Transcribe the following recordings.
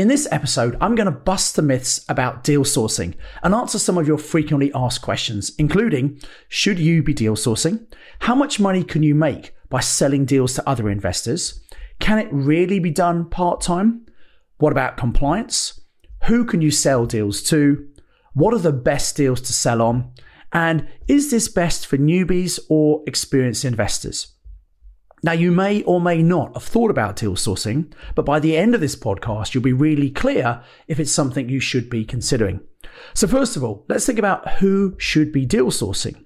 In this episode, I'm going to bust the myths about deal sourcing and answer some of your frequently asked questions, including should you be deal sourcing? How much money can you make by selling deals to other investors? Can it really be done part time? What about compliance? Who can you sell deals to? What are the best deals to sell on? And is this best for newbies or experienced investors? Now, you may or may not have thought about deal sourcing, but by the end of this podcast, you'll be really clear if it's something you should be considering. So, first of all, let's think about who should be deal sourcing.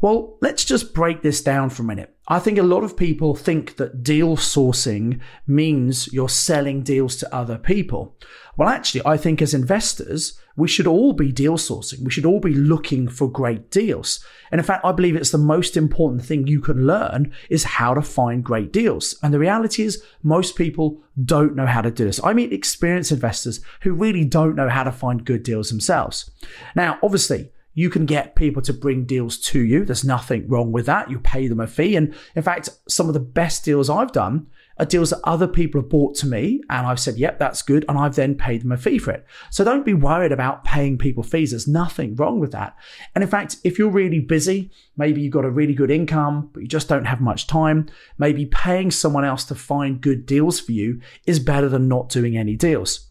Well, let's just break this down for a minute. I think a lot of people think that deal sourcing means you're selling deals to other people. Well, actually, I think as investors, we should all be deal sourcing. We should all be looking for great deals. And in fact, I believe it's the most important thing you can learn is how to find great deals. And the reality is most people don't know how to do this. I meet experienced investors who really don't know how to find good deals themselves. Now, obviously, you can get people to bring deals to you. There's nothing wrong with that. You pay them a fee. And in fact, some of the best deals I've done are deals that other people have bought to me and I've said, yep, that's good. And I've then paid them a fee for it. So don't be worried about paying people fees. There's nothing wrong with that. And in fact, if you're really busy, maybe you've got a really good income, but you just don't have much time, maybe paying someone else to find good deals for you is better than not doing any deals.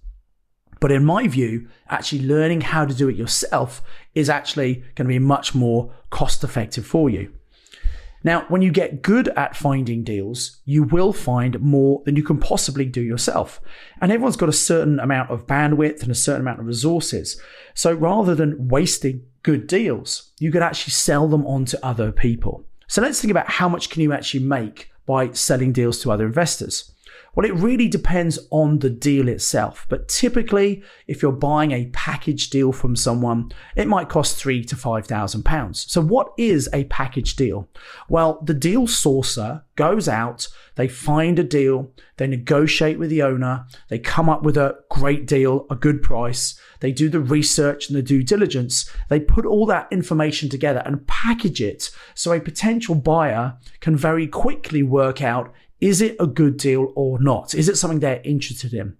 But in my view, actually learning how to do it yourself is actually going to be much more cost effective for you. Now, when you get good at finding deals, you will find more than you can possibly do yourself. And everyone's got a certain amount of bandwidth and a certain amount of resources. So rather than wasting good deals, you could actually sell them on to other people. So let's think about how much can you actually make by selling deals to other investors. Well, it really depends on the deal itself. But typically, if you're buying a package deal from someone, it might cost three to five thousand pounds. So what is a package deal? Well, the deal sourcer goes out, they find a deal, they negotiate with the owner, they come up with a great deal, a good price, they do the research and the due diligence, they put all that information together and package it so a potential buyer can very quickly work out is it a good deal or not? Is it something they're interested in?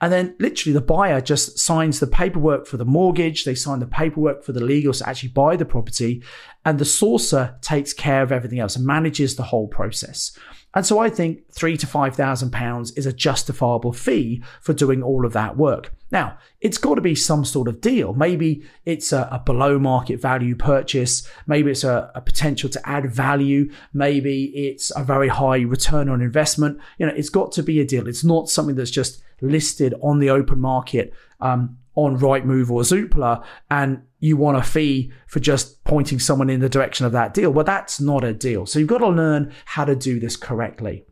And then literally the buyer just signs the paperwork for the mortgage. They sign the paperwork for the legals to actually buy the property. And the sourcer takes care of everything else and manages the whole process. And so I think three to five thousand pounds is a justifiable fee for doing all of that work. Now, it's got to be some sort of deal. Maybe it's a, a below market value purchase. Maybe it's a, a, potential to add value. Maybe it's a very high return on investment. You know, it's got to be a deal. It's not something that's just listed on the open market um, on Rightmove or Zoopla, and you want a fee for just pointing someone in the direction of that deal. Well, that's not a deal. So you've got to learn how to do this correctly.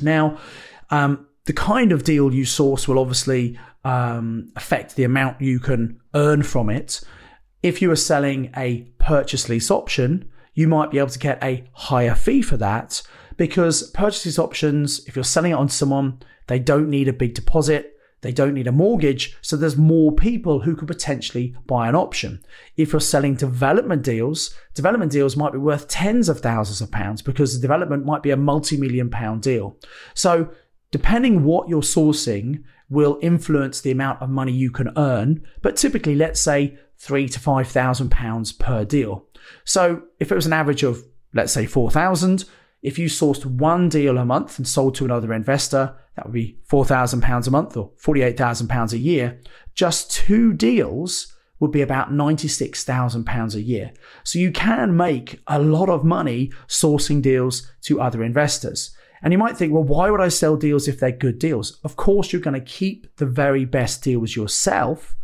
Now, um, the kind of deal you source will obviously um, affect the amount you can earn from it. If you are selling a purchase lease option, you might be able to get a higher fee for that because purchase lease options, if you're selling it on someone, they don't need a big deposit. They don't need a mortgage, so there's more people who could potentially buy an option. If you're selling development deals, development deals might be worth tens of thousands of pounds because the development might be a multi-million pound deal. So depending what you're sourcing will influence the amount of money you can earn, but typically let's say three to five thousand pounds per deal. So if it was an average of let's say four thousand, if you sourced one deal a month and sold to another investor, that would be £4,000 a month or £48,000 a year. Just two deals would be about £96,000 a year. So you can make a lot of money sourcing deals to other investors. And you might think, well, why would I sell deals if they're good deals? Of course, you're going to keep the very best deals yourself,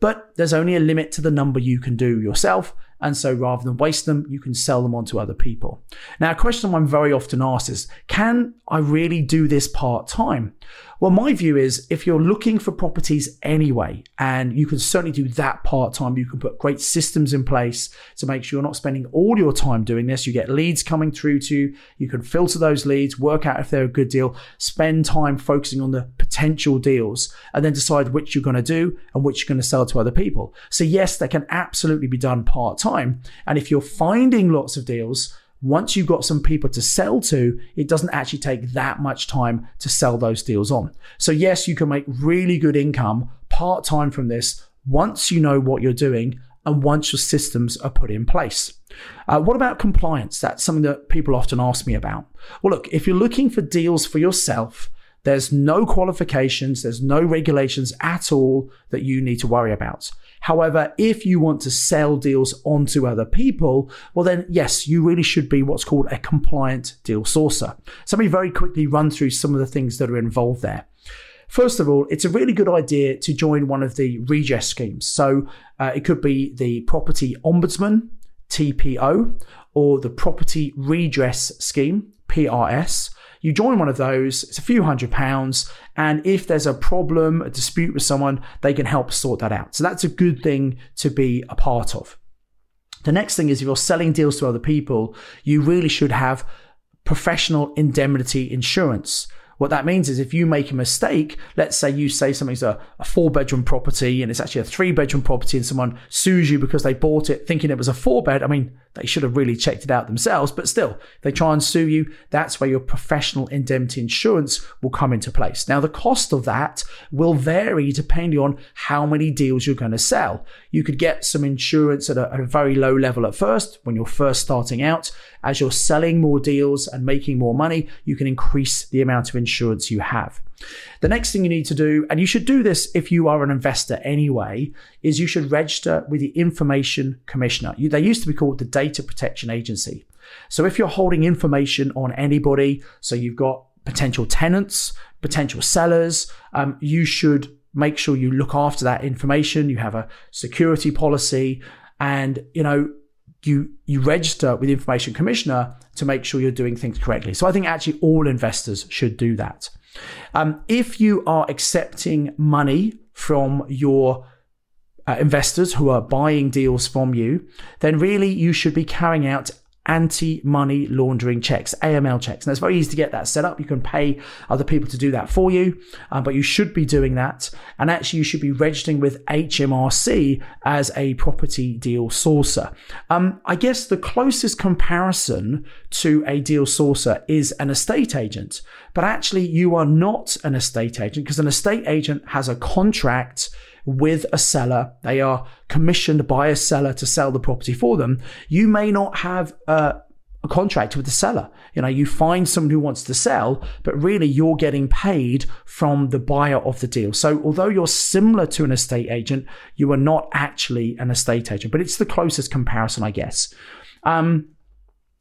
but there's only a limit to the number you can do yourself And so rather than waste them, you can sell them on to other people. Now, a question I'm very often asked is, can I really do this part time? Well, my view is if you're looking for properties anyway, and you can certainly do that part time, you can put great systems in place to make sure you're not spending all your time doing this. You get leads coming through to you. You can filter those leads, work out if they're a good deal, spend time focusing on the potential deals, and then decide which you're going to do and which you're going to sell to other people. So, yes, that can absolutely be done part time. And if you're finding lots of deals, once you've got some people to sell to, it doesn't actually take that much time to sell those deals on. So, yes, you can make really good income part time from this once you know what you're doing and once your systems are put in place. Uh, what about compliance? That's something that people often ask me about. Well, look, if you're looking for deals for yourself, there's no qualifications, there's no regulations at all that you need to worry about. However, if you want to sell deals onto other people, well, then yes, you really should be what's called a compliant deal sourcer. So let me very quickly run through some of the things that are involved there. First of all, it's a really good idea to join one of the redress schemes. So uh, it could be the Property Ombudsman, TPO, or the Property Redress Scheme, PRS. You join one of those, it's a few hundred pounds, and if there's a problem, a dispute with someone, they can help sort that out. So that's a good thing to be a part of. The next thing is if you're selling deals to other people, you really should have professional indemnity insurance. What that means is if you make a mistake, let's say you say something's a, a four bedroom property and it's actually a three bedroom property and someone sues you because they bought it thinking it was a four bed. I mean, they should have really checked it out themselves, but still, they try and sue you. That's where your professional indemnity insurance will come into place. Now, the cost of that will vary depending on how many deals you're going to sell. You could get some insurance at a, at a very low level at first when you're first starting out. As you're selling more deals and making more money, you can increase the amount of insurance you have. The next thing you need to do, and you should do this if you are an investor anyway, is you should register with the Information Commissioner. They used to be called the Data Protection Agency. So if you're holding information on anybody, so you've got potential tenants, potential sellers, um, you should make sure you look after that information. You have a security policy, and you know you you register with the information commissioner to make sure you're doing things correctly. So I think actually all investors should do that. Um, if you are accepting money from your uh, investors who are buying deals from you, then really you should be carrying out anti money laundering checks, AML checks. And it's very easy to get that set up. You can pay other people to do that for you, uh, but you should be doing that. And actually, you should be registering with HMRC as a property deal sourcer. Um, I guess the closest comparison to a deal sourcer is an estate agent, but actually, you are not an estate agent because an estate agent has a contract with a seller. They are commissioned by a seller to sell the property for them. You may not have a, a contract with the seller. You know, you find someone who wants to sell, but really you're getting paid from the buyer of the deal. So although you're similar to an estate agent, you are not actually an estate agent, but it's the closest comparison, I guess. Um,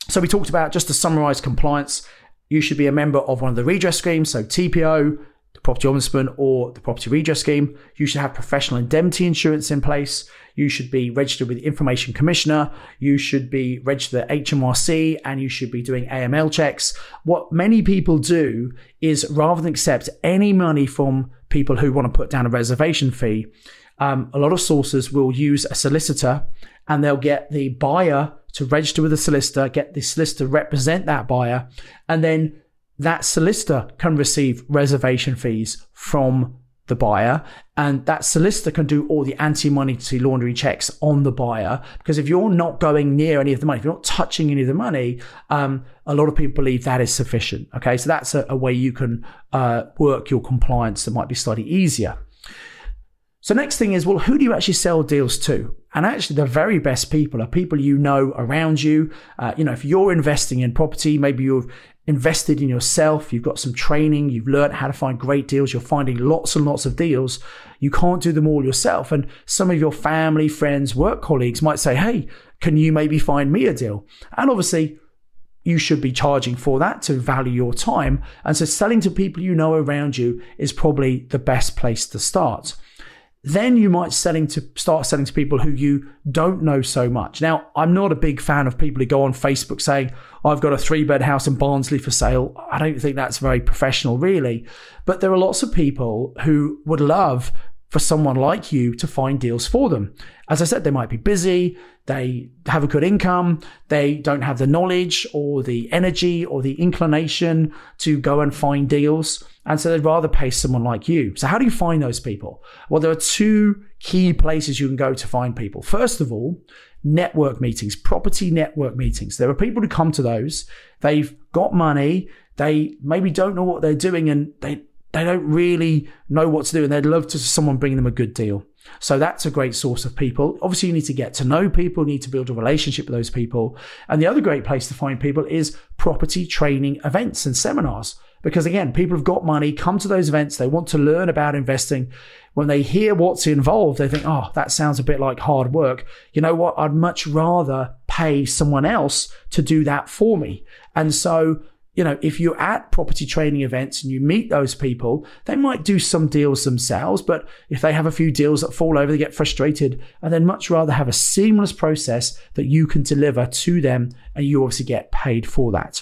so we talked about just to summarize compliance. You should be a member of one of the redress schemes, so TPO, property ombudsman or the property redress scheme. You should have professional indemnity insurance in place. You should be registered with the information commissioner. You should be registered at HMRC and you should be doing AML checks. What many people do is rather than accept any money from people who want to put down a reservation fee, um, a lot of sources will use a solicitor and they'll get the buyer to register with a solicitor, get the solicitor to represent that buyer, and then that solicitor can receive reservation fees from the buyer and that solicitor can do all the anti-money laundering checks on the buyer because if you're not going near any of the money if you're not touching any of the money um, a lot of people believe that is sufficient okay? So that's a, a way you can uh, work your compliance that might be slightly easier. So next thing is well who do you actually sell deals to? And actually, the very best people are people you know around you. Uh, you know, if you're investing in property, maybe you've invested in yourself, you've got some training, you've learned how to find great deals, you're finding lots and lots of deals. You can't do them all yourself. And some of your family, friends, work colleagues might say, Hey, can you maybe find me a deal? And obviously, you should be charging for that to value your time. And so selling to people you know around you is probably the best place to start. Then you might selling to start selling to people who you don't know so much. Now, I'm not a big fan of people who go on Facebook saying, I've got a three bed house in Barnsley for sale. I don't think that's very professional, really. But there are lots of people who would love for someone like you to find deals for them. As I said, they might be busy, they have a good income, they don't have the knowledge or the energy or the inclination to go and find deals. And so they'd rather pay someone like you. So how do you find those people? Well, there are two key places you can go to find people. First of all, network meetings, property network meetings. There are people who come to those. They've got money. They maybe don't know what they're doing and they, they don't really know what to do and they'd love to someone bring them a good deal. So that's a great source of people. Obviously, you need to get to know people, you need to build a relationship with those people. And the other great place to find people is property training events and seminars. Because again, people have got money, come to those events, they want to learn about investing. When they hear what's involved, they think, oh, that sounds a bit like hard work. You know what? I'd much rather pay someone else to do that for me. And so you know, if you're at property training events and you meet those people, they might do some deals themselves, but if they have a few deals that fall over, they get frustrated and then much rather have a seamless process that you can deliver to them and you obviously get paid for that.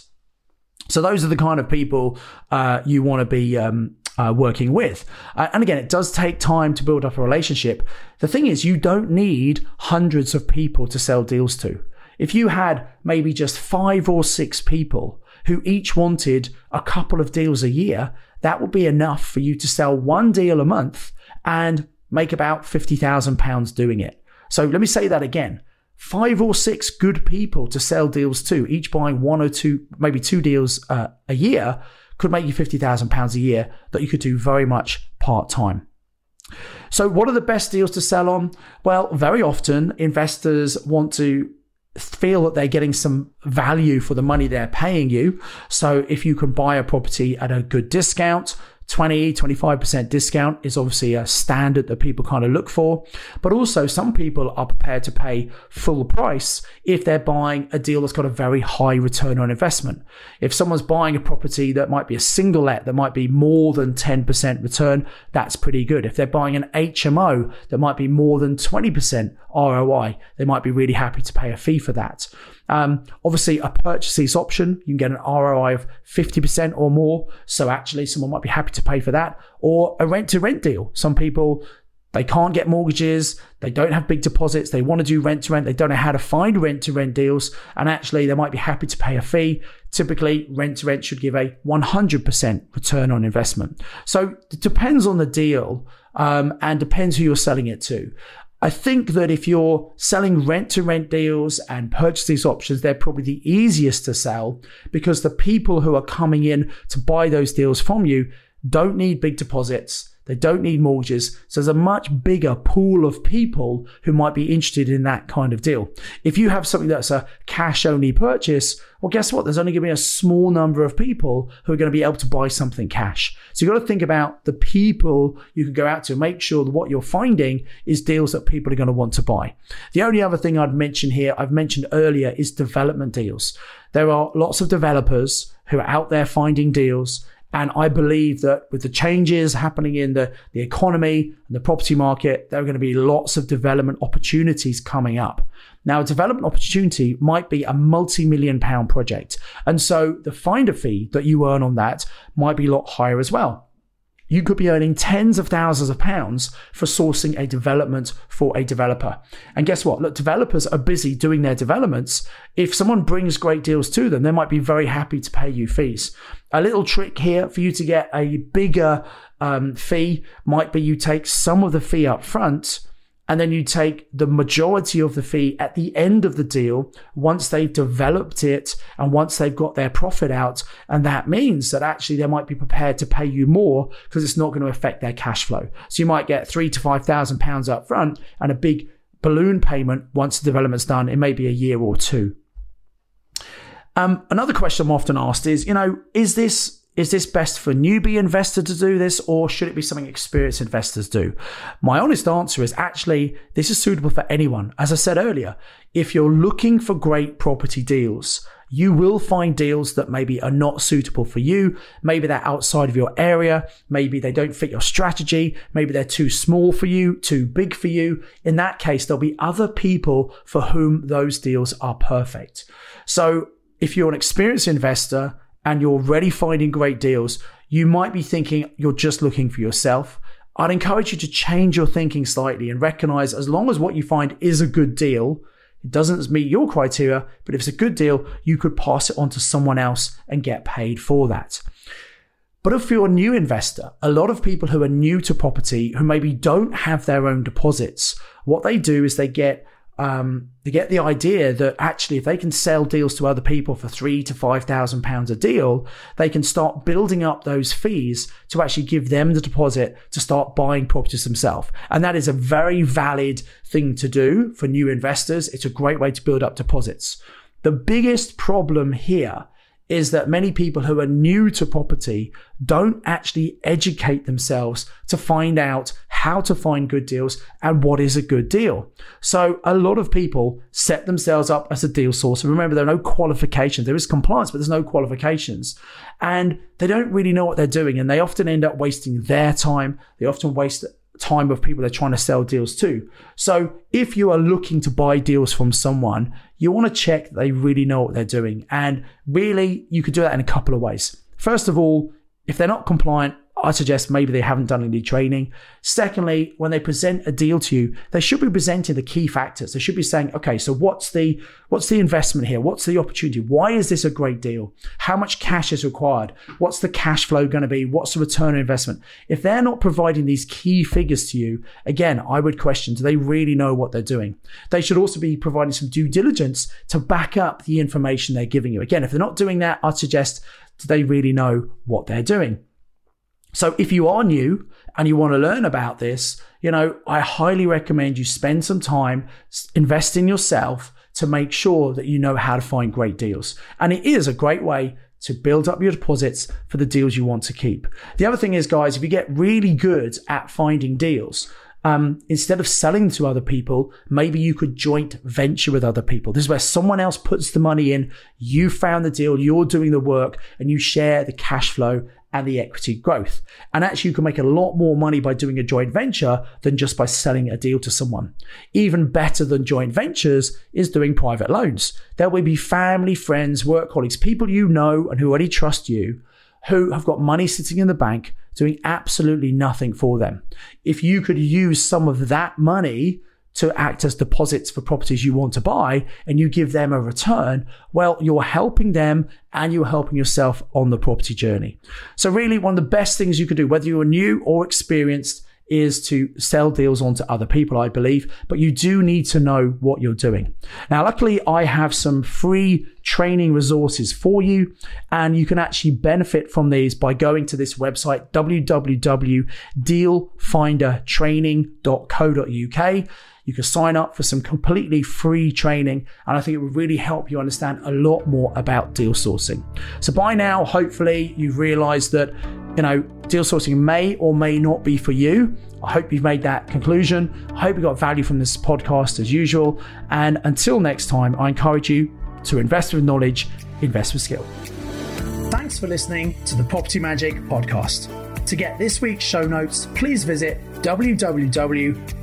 So those are the kind of people uh, you want to be um, uh, working with. Uh, and again, it does take time to build up a relationship. The thing is, you don't need hundreds of people to sell deals to. If you had maybe just five or six people who each wanted a couple of deals a year, that would be enough for you to sell one deal a month and make about £50,000 doing it. So let me say that again five or six good people to sell deals to, each buying one or two, maybe two deals uh, a year, could make you £50,000 a year that you could do very much part time. So, what are the best deals to sell on? Well, very often investors want to feel that they're getting some value for the money they're paying you. So, if you can buy a property at a good discount, 20, 25% discount is obviously a standard that people kind of look for. But also some people are prepared to pay full price if they're buying a deal that's got a very high return on investment. If someone's buying a property that might be a single let that might be more than 10% return, that's pretty good. If they're buying an HMO that might be more than 20% ROI, they might be really happy to pay a fee for that. Um, obviously, a purchase option, you can get an ROI of 50% or more. So actually, someone might be happy to pay for that. Or a rent to rent deal. Some people, they can't get mortgages. They don't have big deposits. They want to do rent to rent. They don't know how to find rent to rent deals. And actually, they might be happy to pay a fee. Typically, rent to rent should give a 100% return on investment. So it depends on the deal um, and depends who you're selling it to. I think that if you're selling rent to rent deals and purchase lease options, they're probably the easiest to sell because the people who are coming in to buy those deals from you don't need big deposits. They don't need mortgages. So there's a much bigger pool of people who might be interested in that kind of deal. If you have something that's a cash only purchase, well, guess what? There's only going to be a small number of people who are going to be able to buy something cash. So you've got to think about the people you can go out to. Make sure that what you're finding is deals that people are going to want to buy. The only other thing I'd mention here, I've mentioned earlier, is development deals. There are lots of developers who are out there finding deals and I believe that with the changes happening in the, the economy and the property market, there are going to be lots of development opportunities coming up. Now, a development opportunity might be a multi million pound project. And so the finder fee that you earn on that might be a lot higher as well you could be earning tens of thousands of pounds for sourcing a development for a developer. And guess what? Look, developers are busy doing their developments. If someone brings great deals to them, they might be very happy to pay you fees. A little trick here for you to get a bigger um, fee might be you take some of the fee up front and then you take the majority of the fee at the end of the deal once they've developed it and once they've got their profit out. And that means that actually they might be prepared to pay you more because it's not going to affect their cash flow. So you might get three to five thousand pounds up front and a big balloon payment once the development's done. It may be a year or two. Um, another question I'm often asked is, you know, is this is this best for newbie investor to do this or should it be something experienced investors do? My honest answer is actually this is suitable for anyone. As I said earlier, if you're looking for great property deals, you will find deals that maybe are not suitable for you. Maybe they're outside of your area. Maybe they don't fit your strategy. Maybe they're too small for you, too big for you. In that case, there'll be other people for whom those deals are perfect. So if you're an experienced investor and you're already finding great deals, you might be thinking you're just looking for yourself. I'd encourage you to change your thinking slightly and recognize as long as what you find is a good deal, it doesn't meet your criteria, but if it's a good deal, you could pass it on to someone else and get paid for that. But if you're a new investor, a lot of people who are new to property, who maybe don't have their own deposits, what they do is they get um, they get the idea that actually if they can sell deals to other people for three to five thousand pounds a deal, they can start building up those fees to actually give them the deposit to start buying properties themselves. And that is a very valid thing to do for new investors. It's a great way to build up deposits. The biggest problem here is that many people who are new to property don't actually educate themselves to find out how to find good deals and what is a good deal. So a lot of people set themselves up as a deal source. Remember, there are no qualifications. There is compliance, but there's no qualifications. And they don't really know what they're doing. And they often end up wasting their time. They often waste time of people they're trying to sell deals to. So if you are looking to buy deals from someone, you want to check they really know what they're doing. And really, you could do that in a couple of ways. First of all, if they're not compliant, I suggest maybe they haven't done any training. Secondly, when they present a deal to you, they should be presenting the key factors. They should be saying, okay, so what's the what's the investment here? What's the opportunity? Why is this a great deal? How much cash is required? What's the cash flow going to be? What's the return on investment? If they're not providing these key figures to you, again, I would question, do they really know what they're doing? They should also be providing some due diligence to back up the information they're giving you. Again, if they're not doing that, I'd suggest, do they really know what they're doing? So if you are new and you want to learn about this, you know, I highly recommend you spend some time, invest in yourself to make sure that you know how to find great deals. And it is a great way to build up your deposits for the deals you want to keep. The other thing is, guys, if you get really good at finding deals, um, instead of selling to other people, maybe you could joint venture with other people. This is where someone else puts the money in. You found the deal, you're doing the work, and you share the cash flow and the equity growth. And actually, you can make a lot more money by doing a joint venture than just by selling a deal to someone. Even better than joint ventures is doing private loans. There will be family, friends, work colleagues, people you know and who already trust you who have got money sitting in the bank doing absolutely nothing for them. If you could use some of that money to act as deposits for properties you want to buy and you give them a return, well, you're helping them and you're helping yourself on the property journey. So really one of the best things you could do, whether you're new or experienced, is to sell deals onto other people, I believe, but you do need to know what you're doing. Now, luckily, I have some free training resources for you, and you can actually benefit from these by going to this website, www.dealfindertraining.co.uk. You can sign up for some completely free training, and I think it would really help you understand a lot more about deal sourcing. So by now, hopefully, you've realized that you know deal sourcing may or may not be for you. I hope you've made that conclusion. I hope you got value from this podcast as usual. And until next time, I encourage you to invest with knowledge, invest with skill. Thanks for listening to the Property Magic podcast. To get this week's show notes, please visit www